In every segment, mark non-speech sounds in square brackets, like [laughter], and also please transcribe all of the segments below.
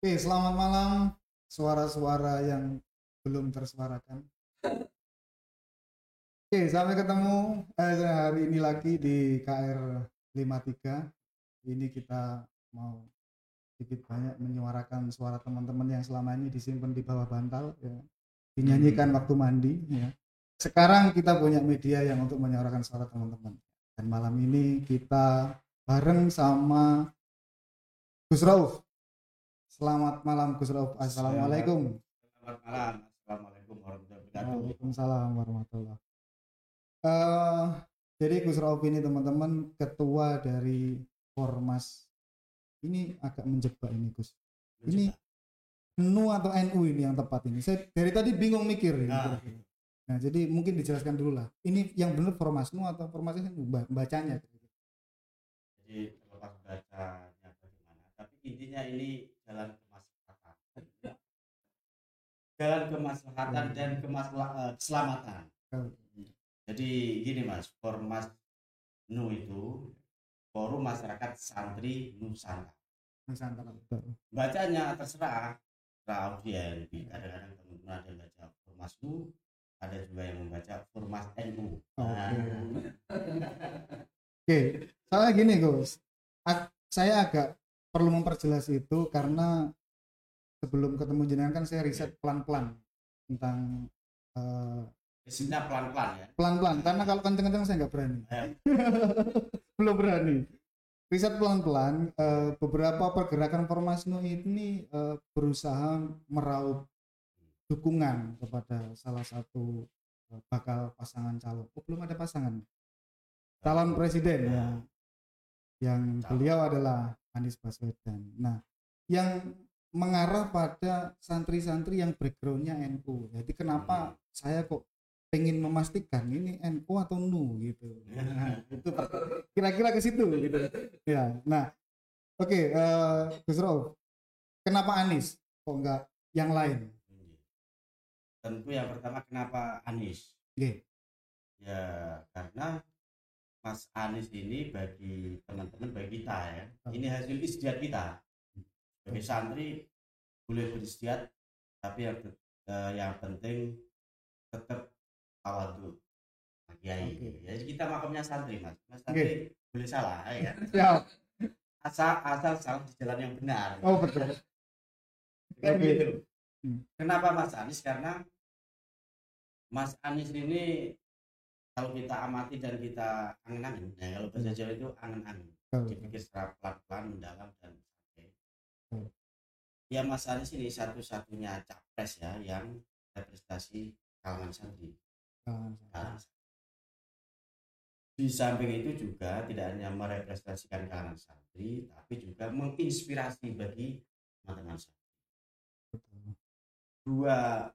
Oke, selamat malam suara-suara yang belum tersuarakan. Oke, sampai ketemu eh, hari ini lagi di KR 53. Ini kita mau sedikit banyak menyuarakan suara teman-teman yang selama ini disimpan di bawah bantal ya. Dinyanyikan waktu mandi ya. Sekarang kita punya media yang untuk menyuarakan suara teman-teman. Dan malam ini kita bareng sama Gus Rauf. Selamat malam Gus Rauf. Assalamualaikum. Selamat malam. Assalamualaikum warahmatullahi wabarakatuh. Waalaikumsalam warahmatullahi Eh, jadi Gus Rauf ini teman-teman ketua dari Formas. Ini agak menjebak ini Gus. Ini NU atau NU ini yang tepat ini. Saya dari tadi bingung mikir ini. Nah. Nah, jadi mungkin dijelaskan dulu lah. Ini yang benar Formas NU atau Formas NU Ba- bacanya. Jadi terlepas bacanya bagaimana, tapi intinya ini jalan kemaslahatan. Jalan kemaslahatan Hmm. dan kemasla- eh, keselamatan. Hmm. Jadi gini Mas, Formas NU itu Forum Masyarakat Santri Nusantara. Nusantara. Bacanya terserah, terserah audien. Kadang-kadang teman-teman ada yang baca Formas NU, ada juga yang membaca Formas NU. Nah, Oke, soalnya gini Gus, saya agak perlu memperjelas itu karena sebelum ketemu jenengan kan saya riset pelan-pelan tentang Isinya pelan-pelan ya. pelan-pelan karena kalau kenceng-kenceng saya nggak berani, Eh, [laughs] belum berani. Riset pelan-pelan eh, beberapa pergerakan Formasno ini eh, berusaha meraup dukungan kepada salah satu bakal pasangan calon. Oh, belum ada pasangan. calon presiden ya yang Calon. beliau adalah Anies Baswedan. Nah, yang mengarah pada santri-santri yang backgroundnya NU. Jadi kenapa saya kok pengen memastikan ini NU atau NU gitu. Nah, itu [laughs] kira-kira ke situ gitu. Ya. Nah, oke eh, Gus Rauf, kenapa Anies kok enggak yang lain? Tentu yang pertama kenapa Anies? Oke. Ya karena Mas Anies ini bagi teman-teman bagi kita ya, ini hasil istiad kita. Sebagai santri boleh beristiad, tapi yang eh, yang penting tetap tawadu kiai. Oke. Jadi kita makamnya santri mas, mas santri boleh salah ya. [laughs] Asal asal salah di jalan yang benar. Oh, betul. Kan Oke. gitu. Hmm. Kenapa Mas Anies? Karena Mas Anies ini kalau kita amati dan kita angen-angen, ya kalau bahasa Jawa itu angen-angen, Betul. dipikir secara pelan-pelan, mendalam dan santai. Hmm. Ya Mas Anies ini satu-satunya capres ya yang representasi kalangan santri. Kalangan santri. Di samping itu juga tidak hanya merepresentasikan kalangan santri, tapi juga menginspirasi bagi teman-teman santri. Dua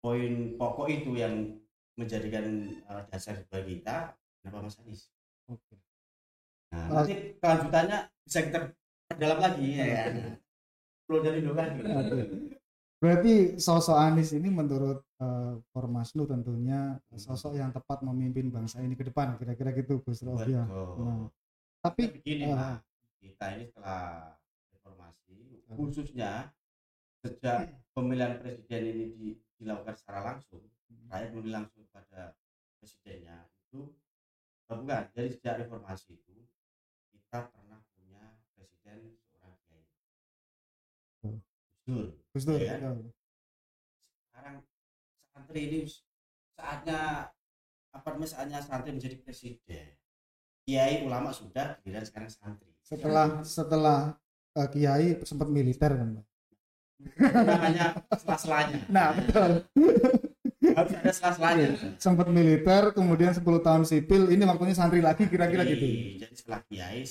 poin pokok itu yang menjadikan uh, dasar bagi kita kenapa Mas Anies Oke. nah Oh. nanti kelanjutannya bisa kita perdalam lagi ya kan perlu dari dulu Oke. Berarti sosok Anies ini menurut eh, Formasnu tentunya sosok yang tepat memimpin bangsa ini ke depan kira-kira gitu Gus Rauf ya. Nah, tapi begini Pak kita ini setelah reformasi khususnya sejak pemilihan presiden ini di- dilakukan secara langsung rakyat memilih langsung presidennya itu eh, bukan jadi sejak reformasi itu kita pernah punya presiden seorang kiai Hmm. Gus Dur Gus Dur, Iya. ya. sekarang santri ini saatnya apa namanya saatnya santri menjadi presiden kiai ulama sudah giliran sekarang santri setelah setelah eh, Kiai sempat militer kan, Pak? namanya sela-selanya Nah, betul. [laughs] harus ada sela-selanya sempat militer, kemudian 10 tahun sipil, ini waktunya santri lagi kira-kira gitu. jadi setelah kiai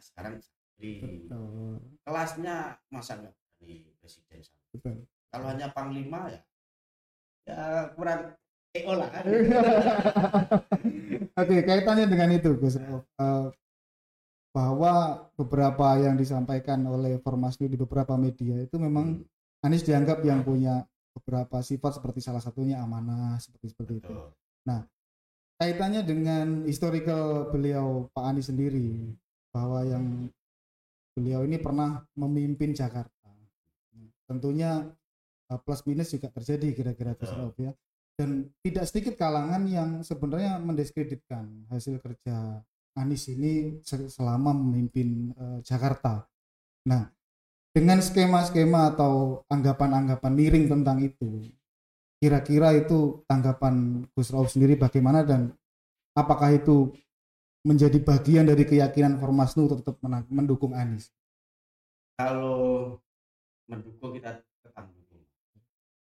sekarang santri Betul. kelasnya masa nggak dari presiden Betul. kalau hanya panglima ya ya kurang EO lah kan [laughs] Oke, kaitannya dengan itu, Gus Rauf. Eh, bahwa beberapa yang disampaikan oleh Formasnu di beberapa media itu memang Anies dianggap yang punya beberapa sifat seperti salah satunya amanah seperti seperti itu. Betul. Kaitannya dengan historical beliau Pak Anies sendiri bahwa yang beliau ini pernah memimpin Jakarta. tentunya uh, plus minus juga terjadi kira-kira Gus. Rauf ya dan tidak sedikit kalangan yang sebenarnya mendiskreditkan hasil kerja Anies ini se- selama memimpin uh, Jakarta. Nah, dengan skema-skema atau anggapan-anggapan miring tentang itu, kira-kira itu tanggapan Gus Rauf sendiri bagaimana dan apakah itu menjadi bagian dari keyakinan Formasnu untuk tetap mendukung Anies? kalau mendukung kita tetap mendukung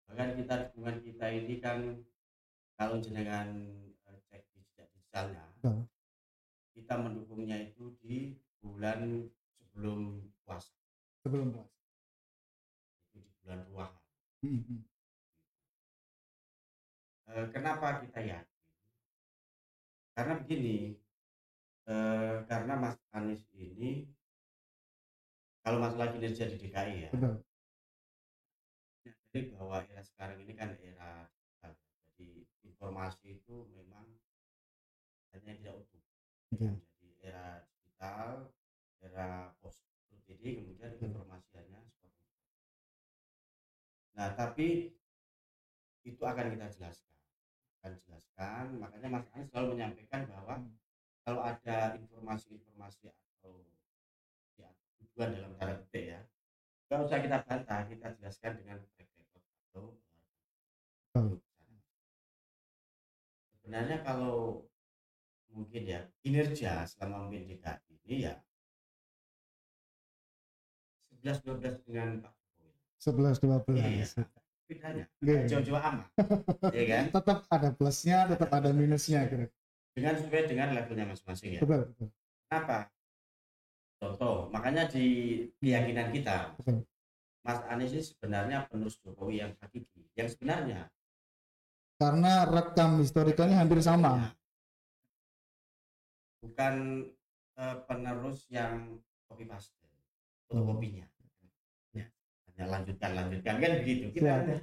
bahkan kita dukungan kita ini kan kalau jenengan eh, cek di digitalnya Betul. kita mendukungnya itu di bulan sebelum puasa Sebelum puasa. itu di bulan Hmm, hmm. Eh, kenapa kita yakin karena begini eh, karena Mas Anies ini kalau masalah kinerja di DKI ya Betul. jadi bahwa era sekarang ini kan era jadi informasi itu memang hanya tidak utuh Oke. jadi era digital era post ini kemudian Betul. informasi hanya seperti itu nah tapi itu akan kita jelaskan akan jelaskan makanya Mas Anies selalu menyampaikan bahwa Hmm. kalau ada informasi-informasi atau ya, tujuan dalam tanda petik ya nggak usah kita bantah kita jelaskan dengan track record atau Betul. sebenarnya kalau mungkin ya kinerja selama memimpin DKI ini ya 11 12 dengan Pak Jokowi 11 12. iya bedanya Oke. jauh-jauh amat [laughs] ya kan Tetap ada plusnya, tetap ada minusnya dengan sesuai dengan levelnya masing-masing ya Betul, betul. Kenapa? Contoh, makanya di keyakinan kita, Betul. Mas Anies ini sebenarnya penerus Jokowi yang hakiki. Yang sebenarnya Karena rekam historikalnya hampir sama. ya, bukan eh, penerus yang copy paste, fotokopinya. Ya, lanjutkan, lanjutkan kan begitu. Kita ada.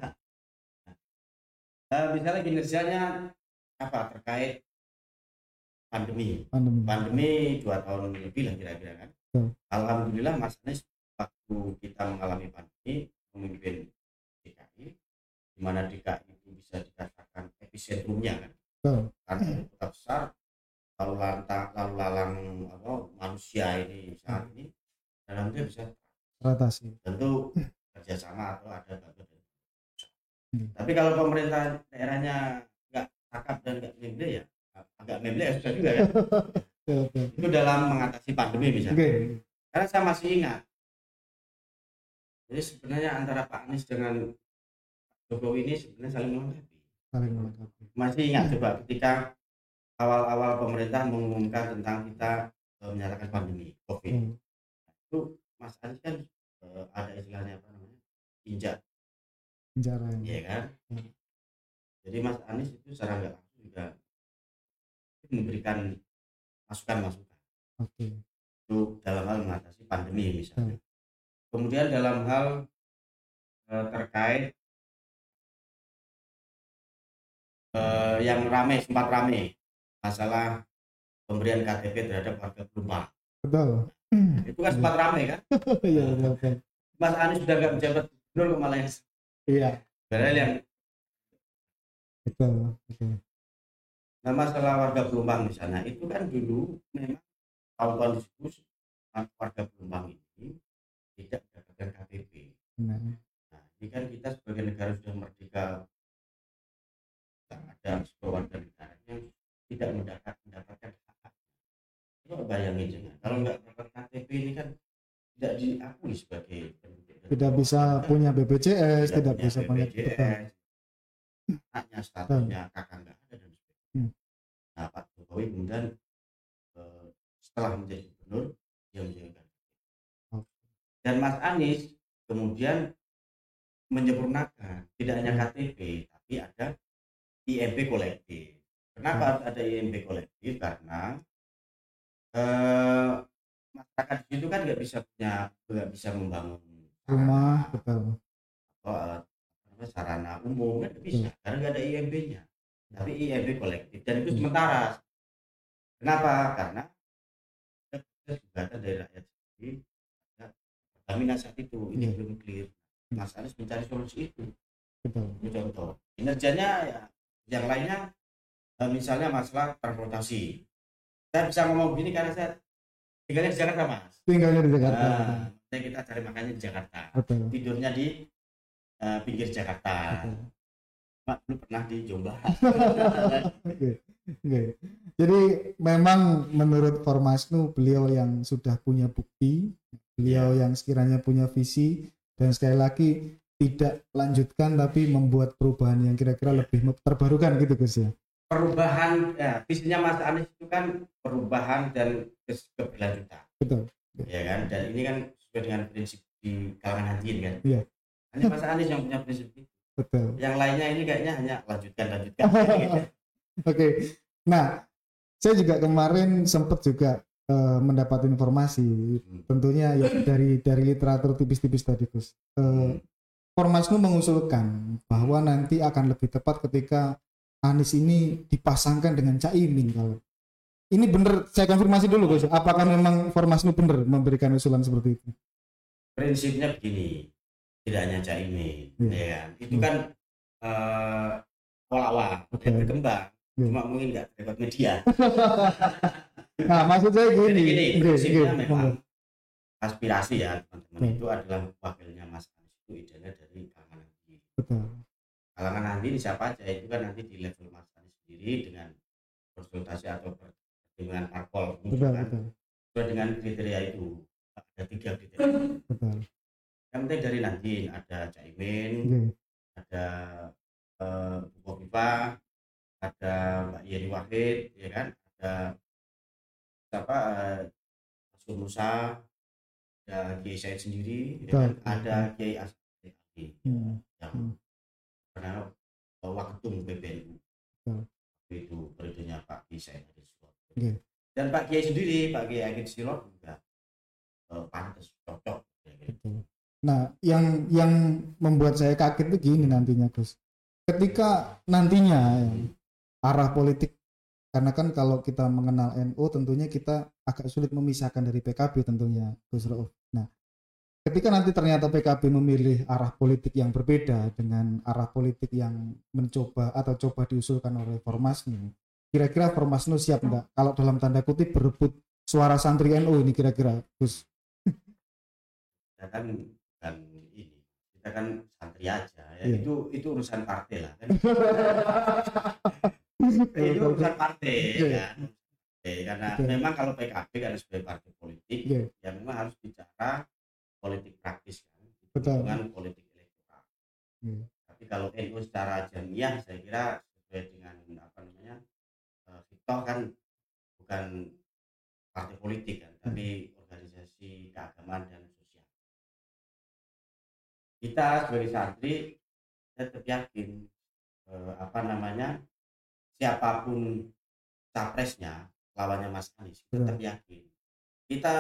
Nah, misalnya kinerjanya apa terkait pandemi Pandemi. pandemi dua tahun lebih lah kira-kira kan. Betul. Alhamdulillah Mas Anies waktu kita mengalami pandemi memimpin DKI, di mana DKI itu bisa dikatakan epicentrumnya kan, Betul. karena kota besar lalu lantang lalu lalang apa manusia ini saat ini dalam dia bisa Teratasi. tentu kerjasama atau ada bantuan dari. Hmm. Tapi kalau pemerintah daerahnya nggak cakap dan nggak memble ya agak memble ya sudah juga ya. Itu dalam mengatasi pandemi misalnya. Oke. Karena saya masih ingat. Jadi sebenarnya antara Pak Anies dengan Jokowi ini sebenarnya saling melengkapi. Saling melengkapi. Masih ingat coba ketika awal-awal pemerintah mengumumkan tentang kita eh, menyatakan pandemi COVID. Hmm. Itu Mas Anies kan eh, ada istilahnya apa Injak, Penjara yang. ya kan? Hmm. Jadi Mas Anies itu secara nggak langsung juga memberikan masukan-masukan. Oke. itu dalam hal mengatasi pandemi misalnya. Kemudian dalam hal eh, terkait eh, yang ramai sempat ramai masalah pemberian KTP terhadap warga Pelumpang. Betul. Itu kan sempat ramai kan? [laughs] Iya. Mas Anies sudah nggak menjabat gubernur kok malah yang Iya, padahal yang betul. Betul. nah masalah warga Pelumpang misalnya itu kan dulu memang tahun-tahun diskusi warga Pelumpang ini tidak mendapatkan KTP. Benar. Nah, ini kan kita sebagai negara sudah merdeka ada sebuah warga negara yang tidak mendapat mendapatkan hak. Coba bayangin jangan kalau nggak dapat KTP ini kan tidak diakui sebagai Tidak bisa punya BPJS, tidak punya bisa punya. BPJS, haknya statusnya kakak nggak ada dan sebagainya. Hmm. Nah, Pak Jokowi kemudian eh, setelah menjadi gubernur dia menjadi Oke. dan Mas Anies kemudian menyempurnakan tidak hanya Hmm. KTP tapi ada IMP kolektif. Kenapa Hmm. ada IMP kolektif? Karena eh, di situ kan nggak bisa punya nggak bisa membangun Rumah, betul. apa, sarana umum kan bisa karena nggak ada IMB-nya. Tapi IMB kolektif dan itu Hmm. sementara. Kenapa? Karena gugatan dari rakyat sendiri Pertamina saat itu ini Iya. belum clear Mas Anies mencari solusi itu betul itu contoh kinerjanya ya yang lainnya eh, misalnya masalah transportasi saya bisa ngomong gini karena saya tinggalnya di Jakarta mas? Tinggalnya di Jakarta. Nah, kita cari makannya di Jakarta. Betul. Tidurnya di eh, pinggir Jakarta. Betul. Mak belum pernah di Jombang? [laughs] Oke. Oke. Jadi memang menurut Formasnu beliau yang sudah punya bukti, beliau yang sekiranya punya visi dan sekali lagi tidak lanjutkan tapi membuat perubahan yang kira-kira lebih terbarukan gitu Gus ya. Perubahan ya visinya Mas Anies itu kan perubahan dan keberlanjutan Betul. ya kan dan ini kan sesuai dengan prinsip di kalangan hadirin kan Iya. hanya Mas Anies yang punya prinsip itu Betul. yang lainnya ini kayaknya hanya lanjutkan lanjutkan [laughs] Oke. Nah, saya juga kemarin sempat juga eh, mendapat informasi Hmm. tentunya ya dari dari literatur tipis-tipis tadi Gus. Eh, Formasnu mengusulkan bahwa nanti akan lebih tepat ketika Anies ini dipasangkan dengan Caimin kalau ini benar saya konfirmasi dulu Gus. Apakah memang Formasnu benar memberikan usulan seperti itu? Prinsipnya begini tidak hanya Caimin Iya. ya kan? Itu Hmm. kan eh, awal-awal yang berkembang. Iya. cuma mungkin nggak lewat media. [laughs] Nah maksud saya jadi gini gini Oke, prinsipnya oke, memang aspirasi ya teman-teman Hmm. itu adalah wakilnya Mas Anies itu idealnya dari kalangan betul kalangan nanti ini siapa aja? Itu kan nanti di level Mas Anies sendiri dengan konsultasi atau pertimbangan parpol betul mengusulkan betul. Sesuai dengan kriteria itu. Ada tiga kriteria. Betul. Yang penting dari nanti ada Caimin Oke. ada eh, Bu Kofifa, ada Mbak Yeni Wahid, ya kan, ada siapa eh, Mas Musa, ada Kiai Said sendiri, ya kan, ada Kiai Asri Ali Hmm. yang Hmm. Pernah eh, waketum PBNU. Waktu itu periodenya Pak Kiai Agil Sirot. Oke. Dan Pak Kiai sendiri, Pak Kiai Agil Sirot juga eh, pantas cocok. Betul. Nah, yang yang membuat saya kaget itu gini nantinya, Gus. Ketika nantinya ya, arah politik karena kan kalau kita mengenal NU tentunya kita agak sulit memisahkan dari PKB tentunya, Gus Rauf. Ketika nanti ternyata PKB memilih arah politik yang berbeda dengan arah politik yang mencoba atau coba diusulkan oleh Formasnu, kira-kira Formasnu siap enggak kalau dalam tanda kutip berebut suara santri NU ini kira-kira, Gus? kita kan bukan ini kita kan santri aja ya Iya. itu itu urusan partai lah kan [laughs] itu urusan partai Iya. kan Oke, karena Betul. memang kalau PKB kan sebagai partai politik Iya. ya memang harus bicara politik praktis kan Betul. dengan politik elektoral. Iya. tapi kalau NU secara jamiah saya kira sesuai dengan apa namanya kita kan bukan partai politik kan tapi organisasi keagamaan dan sosial. Kita sebagai santri tetap yakin eh, apa namanya siapa pun capresnya lawannya Mas Anies kita tetap yakin. Kita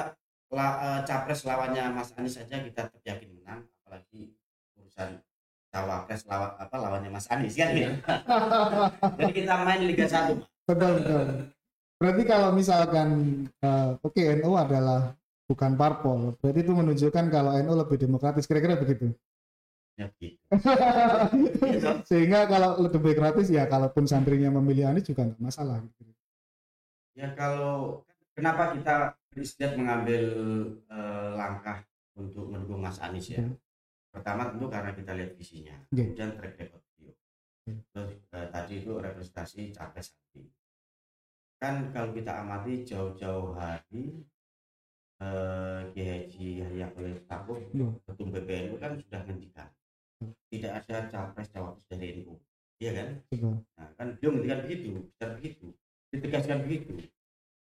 la- eh, capres lawannya Mas Anies saja kita tetap yakin menang apalagi urusan cawapres lawan apa lawannya Mas Anies kan? Gitu. [laughs] jadi kita main Liga 1 betul betul. Berarti kalau misalkan eh, oke NU adalah bukan parpol berarti itu menunjukkan kalau NU lebih demokratis kira-kira begitu? Ya gitu [laughs] sehingga kalau lebih demokratis ya kalaupun santrinya memilih Anies juga nggak masalah gitu. ya kalau kenapa kita beristiad mengambil eh, langkah untuk mendukung Mas Anies ya Betul. pertama tentu karena kita lihat visinya Oke. kemudian track record beliau Oke. terus eh, tadi itu representasi capres nanti kan kalau kita amati jauh-jauh hari eh Kiai Haji Yahya Khalil Stakuf Iya. ketum PBNU kan sudah menghentikan Hmm. tidak ada capres cawapres dari NU iya kan Betul. Nah, kan beliau menghentikan begitu, bicara begitu, ditegaskan begitu,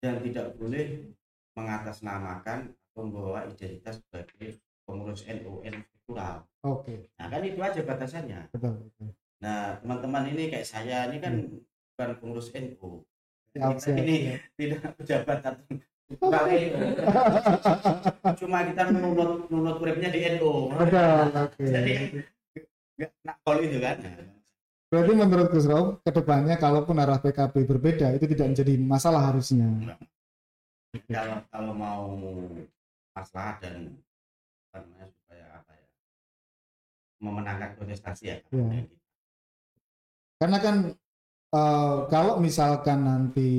dan tidak boleh mengatasnamakan atau membawa identitas sebagai pengurus NU NU struktural. oke Nah, kan itu aja batasannya. betul, betul. Nah, teman-teman ini kayak saya ini kan bukan pengurus NU. Kita siap, ini tidak pejabat atau NU. Cuma kita nunut nunut uripnya di NU. betul oke Jadi nggak nak call itu kan. berarti menurut Gus Rauf ke depannya kalaupun arah PKB berbeda itu tidak menjadi masalah harusnya kalau kalau mau masalah dan namanya supaya apa ya memenangkan kontestasi ya. Iya. Karena kan eh, kalau misalkan nanti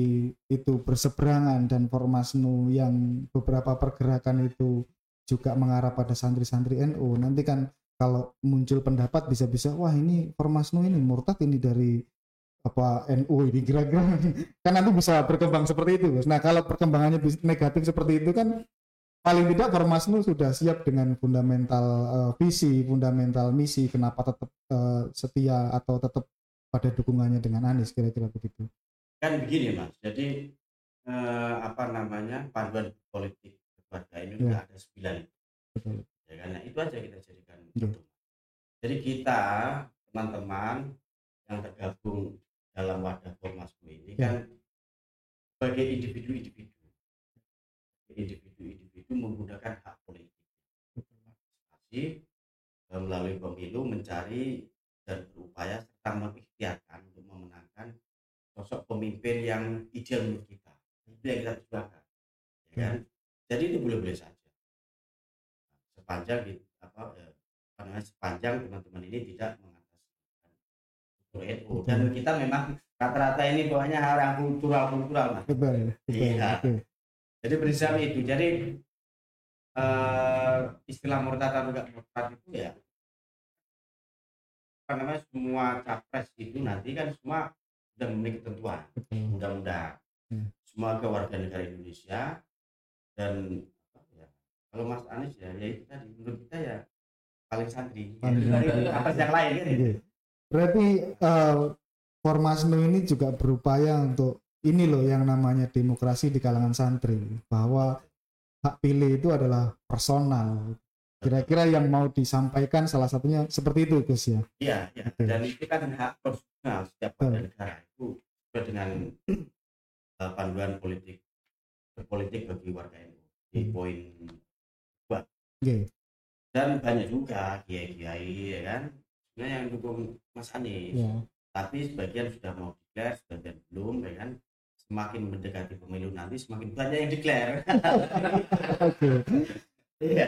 itu berseberangan dan Formasnu yang beberapa pergerakan itu juga mengarah pada santri-santri NU, nanti kan kalau muncul pendapat bisa-bisa wah ini Formasnu ini murtad ini dari apa NU ini kira-kira [laughs] kan nanti bisa berkembang seperti itu Gus. Nah kalau perkembangannya negatif seperti itu kan paling tidak Formasnu sudah siap dengan fundamental eh, visi, fundamental misi kenapa tetap eh, setia atau tetap pada dukungannya dengan Anies kira-kira begitu. Kan begini mas, jadi eh, apa namanya panduan politik keluarga ini Iya. udah ada sembilan Betul. ya kan nah, itu aja kita jadikan pedoman. jadi kita teman-teman yang tergabung dalam wadah Formasmu ini Iya. kan sebagai individu-individu. Individu-individu menggunakan hak politik. Partisipasi eh, melalui pemilu mencari dan berupaya serta mengikhtiarkan untuk memenangkan sosok pemimpin yang ideal menurut kita. Itu yang kita perjuangkan ya kan? Jadi itu boleh-boleh saja. Sepanjang di, apa, eh, sepanjang teman-teman ini tidak dan kita memang rata-rata ini pokoknya hal yang kultural kultural mas Betul, betul. Iya. oke. jadi prinsip itu jadi eh, istilah murtad atau enggak murtad itu ya apa namanya semua capres itu nanti kan semua sudah memiliki ketentuan betul. undang-undang Hmm. semua ke warga negara Indonesia dan ya, kalau Mas Anies ya, ya itu tadi menurut kita ya paling santri apa yang lain kan Oke. Berarti eh, Formasnu ini juga berupaya untuk ini loh yang namanya demokrasi di kalangan santri bahwa hak pilih itu adalah personal. Kira-kira yang mau disampaikan salah satunya seperti itu Gus ya. iya ya. Betul. dan itu kan hak konstitusional setiap warga negara itu sesuai dengan [clears throat] eh, panduan politik berpolitik bagi warga NU di Hmm. poin Oke. dan banyak juga kiai-kiai ya kan sebenarnya yang dukung Mas Anies Ya. tapi sebagian sudah mau declare sebagian belum ya kan semakin mendekati pemilu nanti semakin banyak yang declare Oke. [laughs] iya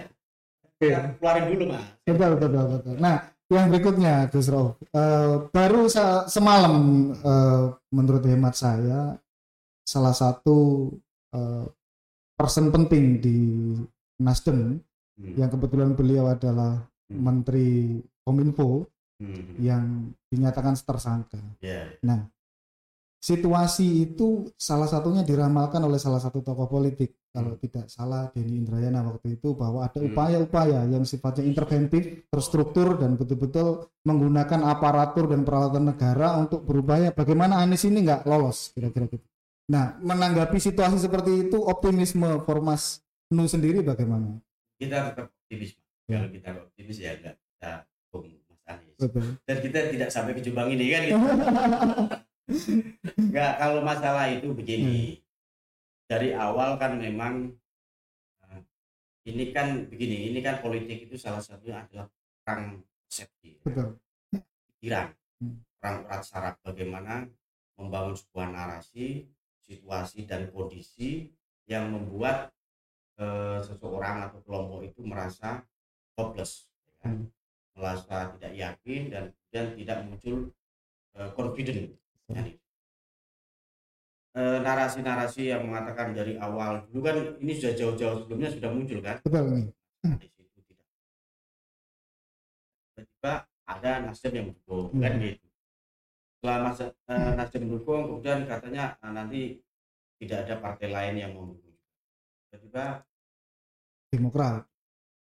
Oke. keluarin dulu mas Betul, betul, betul. Nah, yang berikutnya Gus Rauf, Eh, baru semalam eh, menurut hemat saya salah satu eh, person penting di Nasdem Hmm, yang kebetulan beliau adalah hmm, Menteri Kominfo hmm, yang dinyatakan tersangka. ya Situasi itu salah satunya diramalkan oleh salah satu tokoh politik kalau Hmm. tidak salah Denny Indrayana waktu itu bahwa ada Hmm. upaya-upaya yang sifatnya interventif, terstruktur dan betul-betul menggunakan aparatur dan peralatan negara untuk berupaya bagaimana Anies ini nggak lolos kira-kira gitu. Nah, menanggapi situasi seperti itu optimisme Formas Nu sendiri bagaimana? kita tetap optimis. Ya. kalau kita optimis ya enggak kita Betul. dan kita tidak sampai ke Jombang ini kan [laughs] gitu. enggak kalau masalah itu begini dari awal kan memang eh, ini kan begini ini kan politik itu salah satunya adalah perang persepsi Betul. pikiran Hmm. perang saraf bagaimana membangun sebuah narasi situasi dan kondisi yang membuat eh, seseorang atau kelompok itu merasa hopeless ya kan? Hmm. Merasa tidak yakin dan kemudian tidak muncul eh, confident. Yani, eh, narasi-narasi yang mengatakan dari awal dulu kan ini sudah jauh-jauh sebelumnya sudah muncul kan Betul nih. di situ tidak tiba-tiba ada nasdem yang mendukung Hmm. kan gitu setelah masa eh, nasdem mendukung kemudian katanya ah, nanti tidak ada partai lain yang mau mendukung tiba-tiba Demokrat.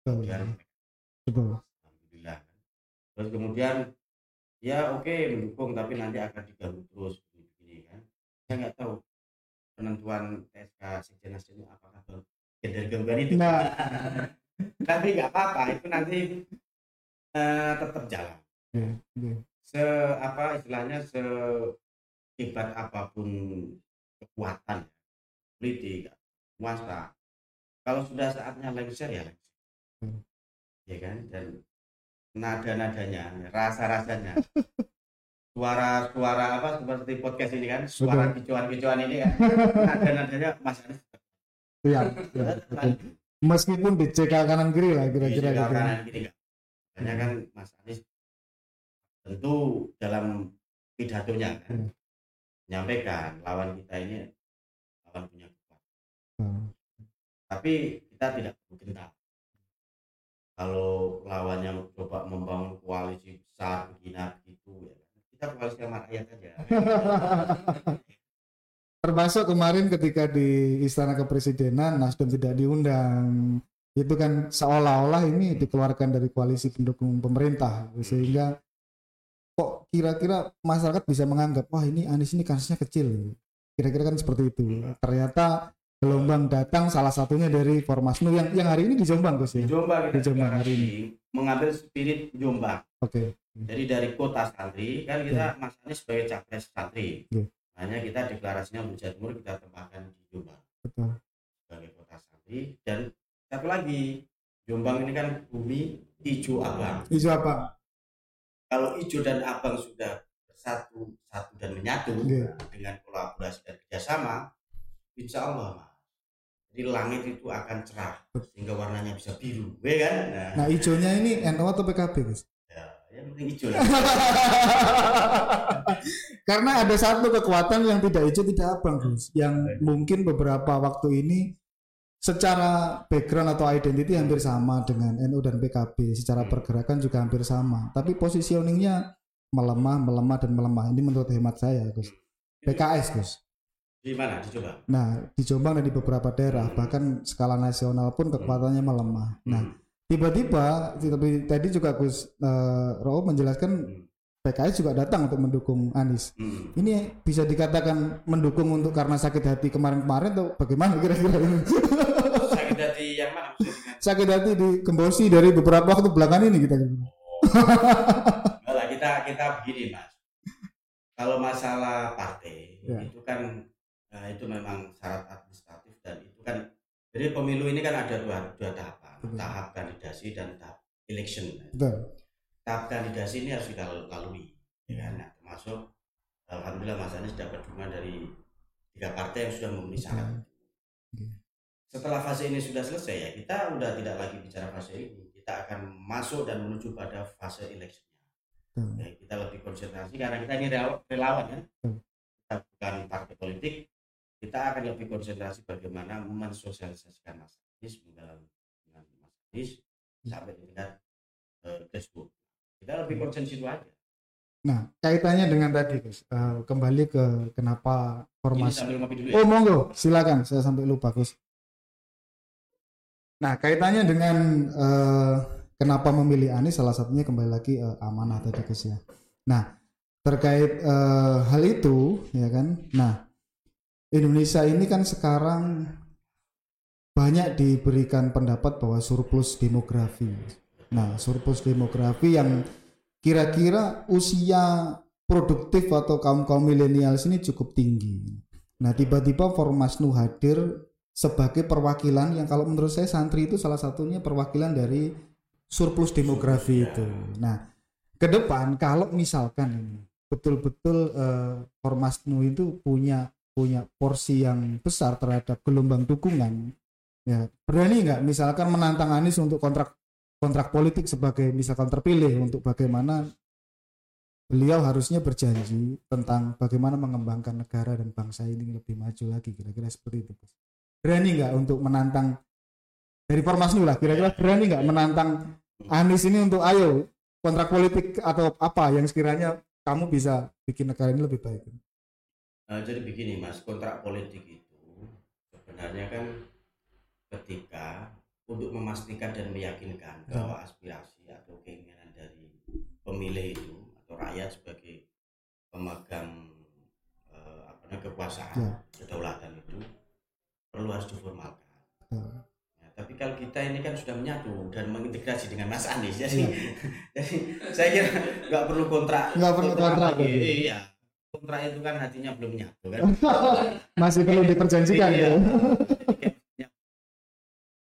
Betul. kemudian Betul. Terus kemudian ya oke mendukung tapi nanti akan diganggu terus begini kan saya nggak tahu penentuan SK sekjen nasdem apakah gangguan itu Nah. [laughs] tapi nggak apa-apa itu nanti eh, tetap jalan Oke, oke. se apa istilahnya se hebat apa pun kekuatan politik kuasa kalau sudah saatnya lengser ya lengser Hmm. ya kan dan nada nadanya rasa rasanya [laughs] suara suara apa seperti podcast ini kan suara kicauan kicauan ini [laughs] kan nada nadanya mas Anies Iya, betul. Meskipun dicekal kanan kiri lah kira-kira gitu. kanan kiri nggak makanya kan Mas Anies tentu dalam pidatonya kan Hmm. menyampaikan lawan kita ini lawan punya kekuatan Hmm. tapi kita tidak perlu gentar kalau lawannya coba membangun koalisi besar begini begitu ya kan. kita koalisi sama rakyat aja [laughs] Termasuk kemarin ketika di Istana Kepresidenan Nasdem tidak diundang. Itu kan seolah-olah ini dikeluarkan dari koalisi pendukung pemerintah sehingga kok kira-kira masyarakat bisa menganggap wah ini Anies ini kasusnya kecil. Kira-kira kan seperti itu. Ternyata gelombang datang salah satunya dari Formasnu yang yang hari ini di Jombang Gus di ya. Jombang Di kita Jombang hari deklarasi mengambil spirit Jombang Oke. jadi dari kota santri kan kita Mas Anies sebagai capres santri Iya. hanya kita deklarasinya Jawa Timur kita tempatkan di Jombang Betul. sebagai kota santri dan satu lagi Jombang ini kan bumi hijau abang Isu apa? kalau hijau dan abang sudah bersatu satu dan menyatu Iya. dengan kolaborasi dan kerjasama insya Allah jadi langit itu akan cerah sehingga warnanya bisa biru ya kan nah, Nah, hijaunya ini NU atau PKB, Gus? ya, yang penting hijau lah [laughs] Karena ada satu kekuatan yang tidak hijau tidak abang Gus, yang mungkin beberapa waktu ini secara background atau identity hampir sama dengan NU dan PKB, secara pergerakan juga hampir sama, tapi positioningnya melemah, melemah dan melemah. Ini menurut hemat saya Gus. PKS Gus. Di mana dicoba Nah di Jombang dan di beberapa daerah bahkan skala nasional pun kekuatannya melemah. Nah tiba-tiba tapi tadi juga Gus eh, Raul menjelaskan PKS juga datang untuk mendukung Anies. Hmm. Ini bisa dikatakan mendukung untuk karena sakit hati kemarin-kemarin atau bagaimana kira-kira ini? [laughs] sakit hati yang mana maksudnya sakit hati di Gembosi dari beberapa waktu belakangan ini kita. Enggak lah, kita kita begini mas kalau masalah partai Ya. itu kan nah, itu memang syarat administratif dan itu kan jadi pemilu ini kan ada dua, dua tahapan Betul. tahap kandidasi dan tahap election Betul. tahap kandidasi ini harus kita lalui ya kan? Nah, termasuk alhamdulillah mas Anies dapat dukungan dari tiga partai yang sudah memenuhi syarat Oke. setelah fase ini sudah selesai ya kita udah tidak lagi bicara fase ini kita akan masuk dan menuju pada fase electionnya Betul. ya, kita lebih konsentrasi karena kita ini relawan, kan Hmm. kita bukan partai politik kita akan lebih konsentrasi bagaimana mensosialisasikan Mas Anies dengan dengan Mas Anies sampai di tingkat eh, grassroots kita lebih konsen situ aja Nah kaitannya dengan tadi Gus, eh, kembali ke kenapa formasi dulu ya Oh monggo, silakan. Saya sampai lupa Gus. Nah kaitannya dengan eh, kenapa memilih Anies salah satunya kembali lagi eh, amanah tadi Gus ya. Nah terkait eh, hal itu ya kan. Nah Indonesia ini kan sekarang banyak diberikan pendapat bahwa surplus demografi. Nah surplus demografi yang kira-kira usia produktif atau kaum kaum milenial ini cukup tinggi. Nah tiba-tiba Formasnu hadir sebagai perwakilan yang kalau menurut saya santri itu salah satunya perwakilan dari surplus demografi itu. Nah ke depan kalau misalkan ini betul-betul eh, Formasnu itu punya punya porsi yang besar terhadap gelombang dukungan, ya berani nggak misalkan menantang Anies untuk kontrak kontrak politik sebagai misalkan terpilih untuk bagaimana beliau harusnya berjanji tentang bagaimana mengembangkan negara dan bangsa ini lebih maju lagi kira-kira seperti itu berani nggak untuk menantang dari Formasnu lah kira-kira berani nggak menantang Anies ini untuk ayo kontrak politik atau apa yang sekiranya kamu bisa bikin negara ini lebih baik Nah, jadi begini mas kontrak politik itu sebenarnya kan ketika untuk memastikan dan meyakinkan Ya. bahwa aspirasi atau keinginan dari pemilih itu atau rakyat sebagai pemegang eh, apa namanya kekuasaan Ya. kedaulatan itu perlu harus diformalkan. Ya. Ya, tapi kalau kita ini kan sudah menyatu dan mengintegrasi dengan Mas Anies, jadi, Ya. [laughs] jadi saya kira nggak perlu kontrak. Nggak perlu kontrak, lagi. berarti. Iya, kontrak itu kan hatinya belum menyatu kan. [laughs] masih perlu diperjanjikan Iya. ya. [laughs]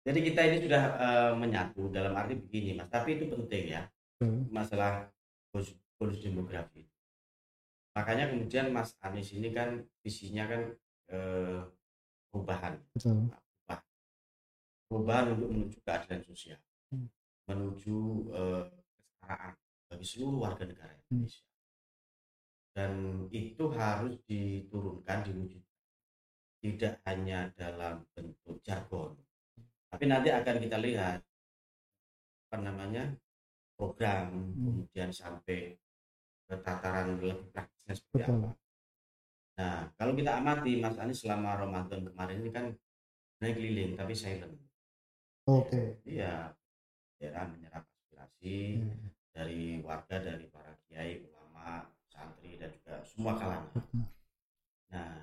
Jadi kita ini sudah eh, menyatu dalam arti begini mas, tapi itu penting ya Betul. masalah bonus, demografi. Makanya kemudian Mas Anies ini kan visinya kan eh, perubahan, Betul. perubahan untuk menuju keadilan sosial, Hmm. menuju eh, kesetaraan bagi seluruh warga negara Indonesia. Dan itu harus diturunkan, diwujudkan. Tidak hanya dalam bentuk jargon, tapi nanti akan kita lihat apa namanya program, Hmm. kemudian sampai ke tataran lebih praktisnya seperti Betul. apa. Nah, kalau kita amati Mas Anies selama Ramadan kemarin ini kan naik keliling tapi silent. Oke. Iya, daerah menyerap aspirasi Iya. dari warga, dari para kiai, ulama, santri dan juga semua kalangan. Nah,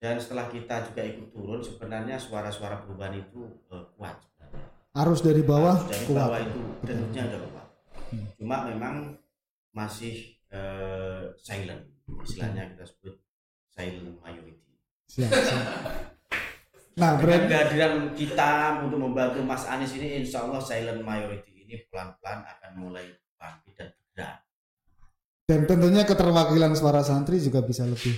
dan setelah kita juga ikut turun, sebenarnya suara-suara perubahan itu eh, kuat sebenarnya. Arus dari bawah Arus dari kuat. bawah itu tentunya udah kuat. Hmm. Cuma memang masih eh, silent, istilahnya kita sebut silent majority. Siap, siap. Nah, Dengan berarti kehadiran kita untuk membantu Mas Anies ini, insya Allah silent majority ini pelan-pelan akan mulai bangkit dan bergerak. Dan tentunya keterwakilan suara santri juga bisa lebih.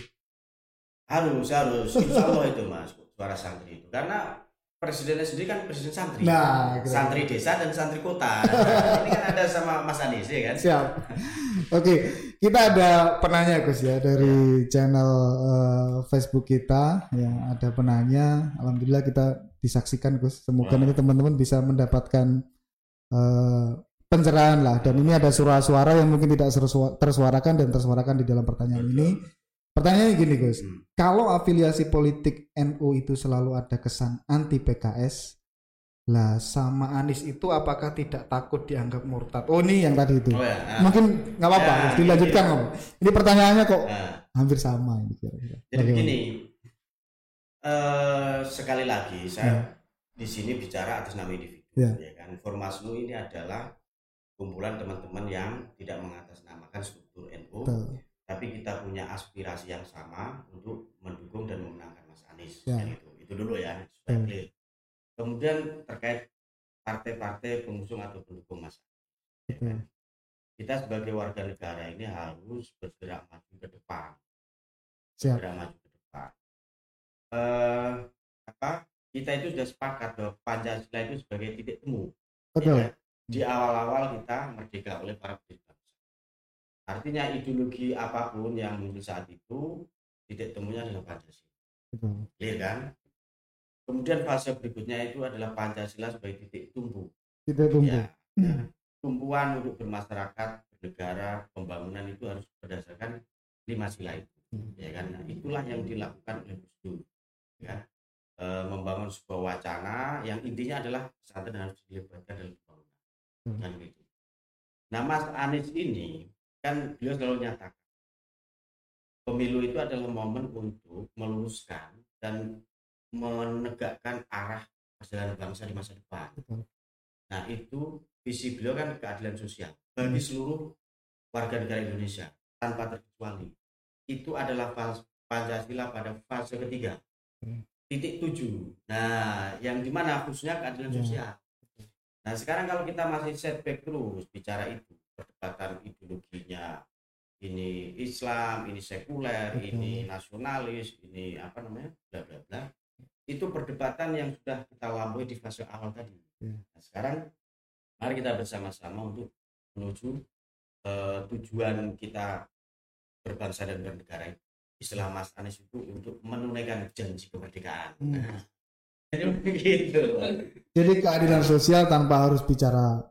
Harus, harus, insya Allah itu Mas, suara santri itu. Karena presidennya sendiri kan presiden santri. Nah, kira- santri desa dan santri kota. Nah, [laughs] ini kan ada sama Mas Anies ya kan? Siap. Oke, kita ada penanya Gus ya dari channel eh, Facebook kita yang ada penanya. Alhamdulillah kita disaksikan Gus. Semoga nanti teman-teman bisa mendapatkan eh, pencerahan lah. Dan ini ada suara-suara yang mungkin tidak tersua- tersuarakan dan tersuarakan di dalam pertanyaan Betul. ini. Pertanyaannya gini Gus, Hmm. kalau afiliasi politik NU itu selalu ada kesan anti PKS, lah sama Anies itu apakah tidak takut dianggap murtad? Oh ini yang tadi itu. Oh ya. nah, Mungkin nggak apa-apa, Ya, dilanjutkan iya. Om. Ini pertanyaannya kok nah, hampir sama ini kira-kira. jadi Bagaimana? begini, eh, sekali lagi saya Ya. di sini bicara atas nama individu, Ya. ya kan. Formasnu ini adalah kumpulan teman-teman yang tidak mengatasnamakan struktur NU, Betul. tapi kita punya aspirasi yang sama untuk mendukung dan memenangkan Mas Anies. Ya. Itu, itu dulu ya supaya clear. Kemudian terkait partai-partai pengusung atau pendukung Mas Anies. ya. Kita sebagai warga negara ini harus bergerak maju ke depan, Siap. bergerak maju ke depan. Eh, apa? Kita itu sudah sepakat bahwa Pancasila itu sebagai titik temu. ya Betul. kan? Di awal-awal kita merdeka oleh para pendiri. Artinya ideologi apa pun yang muncul saat itu titik temunya adalah Pancasila. Betul. Clear kan? Kemudian fase berikutnya itu adalah Pancasila sebagai titik tumbuh. Kita tunggu. Ya, ya. tumpuan untuk bermasyarakat, bernegara, pembangunan itu harus berdasarkan lima sila itu. Hmm. Ya kan? Nah, itulah yang dilakukan oleh Gus Dur. Ya. E, membangun sebuah wacana yang intinya adalah pesantren harus dilibatkan dalam. Hmm. Kan gitu. Nah, Mas Anies ini kan beliau selalu nyatakan pemilu itu adalah momen untuk meluruskan dan menegakkan arah perjalanan bangsa di masa depan. Betul. Nah, itu visi beliau kan keadilan sosial bagi Hmm. seluruh warga negara Indonesia tanpa terkecuali. Itu adalah Pancasila pada fase ketiga. Hmm. Titik tujuh. Nah, yang di mana khususnya keadilan Ya. sosial. Nah, sekarang kalau kita masih setback terus bicara itu, perdebatan ideologinya ini Islam, ini sekuler, Betul. ini nasionalis, ini apa namanya, bla bla bla. Itu perdebatan yang sudah kita lampaui di fase awal tadi. Ya. Nah, sekarang mari kita bersama-sama untuk menuju eh, tujuan kita berbangsa dan bernegara. Istilah Mas Anies itu untuk menunaikan janji kemerdekaan. Hmm. Nah, jadi keadilan sosial tanpa harus bicara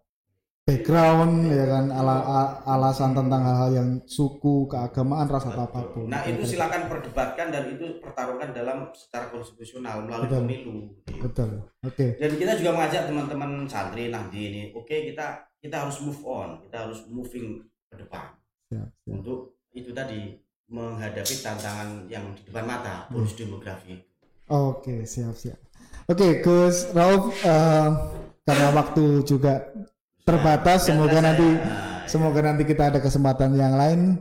background ya kan ala- alasan tentang hal-hal yang suku, keagamaan, ras atau apa pun. Nah itu silakan perdebatkan dan itu pertaruhkan dalam secara konstitusional melalui Betul. pemilu. Betul. Oke. Dan kita juga mengajak teman-teman santri Nahdi ini, oke kita kita harus move on, kita harus moving ke depan Siap, siap. untuk itu tadi menghadapi tantangan yang di depan mata, Hmm. bonus demografi. Oke, siap siap. Oke, Gus Rauf, eh, karena waktu juga terbatas, semoga nanti nah, semoga nanti kita ada kesempatan yang lain.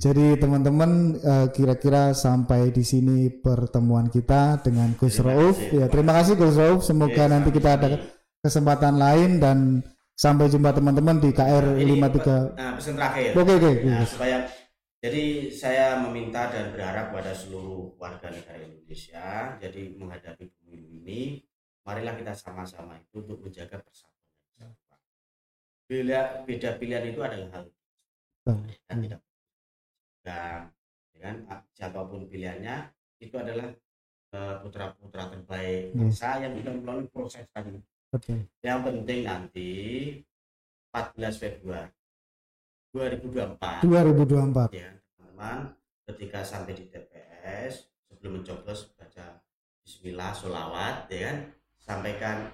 Jadi teman-teman eh, kira-kira sampai di sini pertemuan kita dengan Gus Terima Rauf. kasih. Ya, terima kasih Gus Rauf. Semoga nanti kita ada kesempatan lain dan sampai jumpa teman-teman di KR Nah, ini 53. Nah, pesan terakhir. Oke, oke. Nah, Gus. supaya jadi saya meminta dan berharap pada seluruh warga negara Indonesia, jadi menghadapi pemilu ini, marilah kita sama-sama itu untuk menjaga persatuan. beda beda pilihan itu adalah hal Betul. dan tidak dan dengan siapa pun pilihannya itu adalah putra putra terbaik Yes. bangsa yang sudah melalui proses tadi Betul. yang penting nanti 14 Februari 2024 2024. ya teman-teman ketika sampai di TPS sebelum mencoblos baca Bismillah sholawat ya kan sampaikan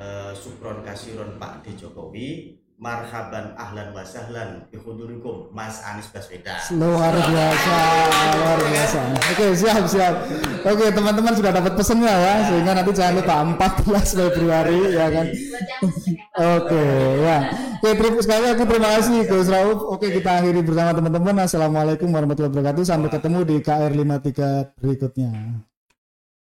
eh, sukron kasiron Pak D Jokowi marhaban ahlan wa sahlan bihudurikum Mas Anies Baswedan Luar biasa, luar biasa. Oke, siap, siap. Oke, teman-teman sudah dapat pesennya ya, sehingga nanti jangan lupa 14 Februari ya kan. Oke, ya. Oke, terima sekali lagi terima kasih Gus Rauf. Oke, kita akhiri bersama teman-teman. Assalamualaikum warahmatullahi wabarakatuh. Sampai ketemu di KR 53 berikutnya.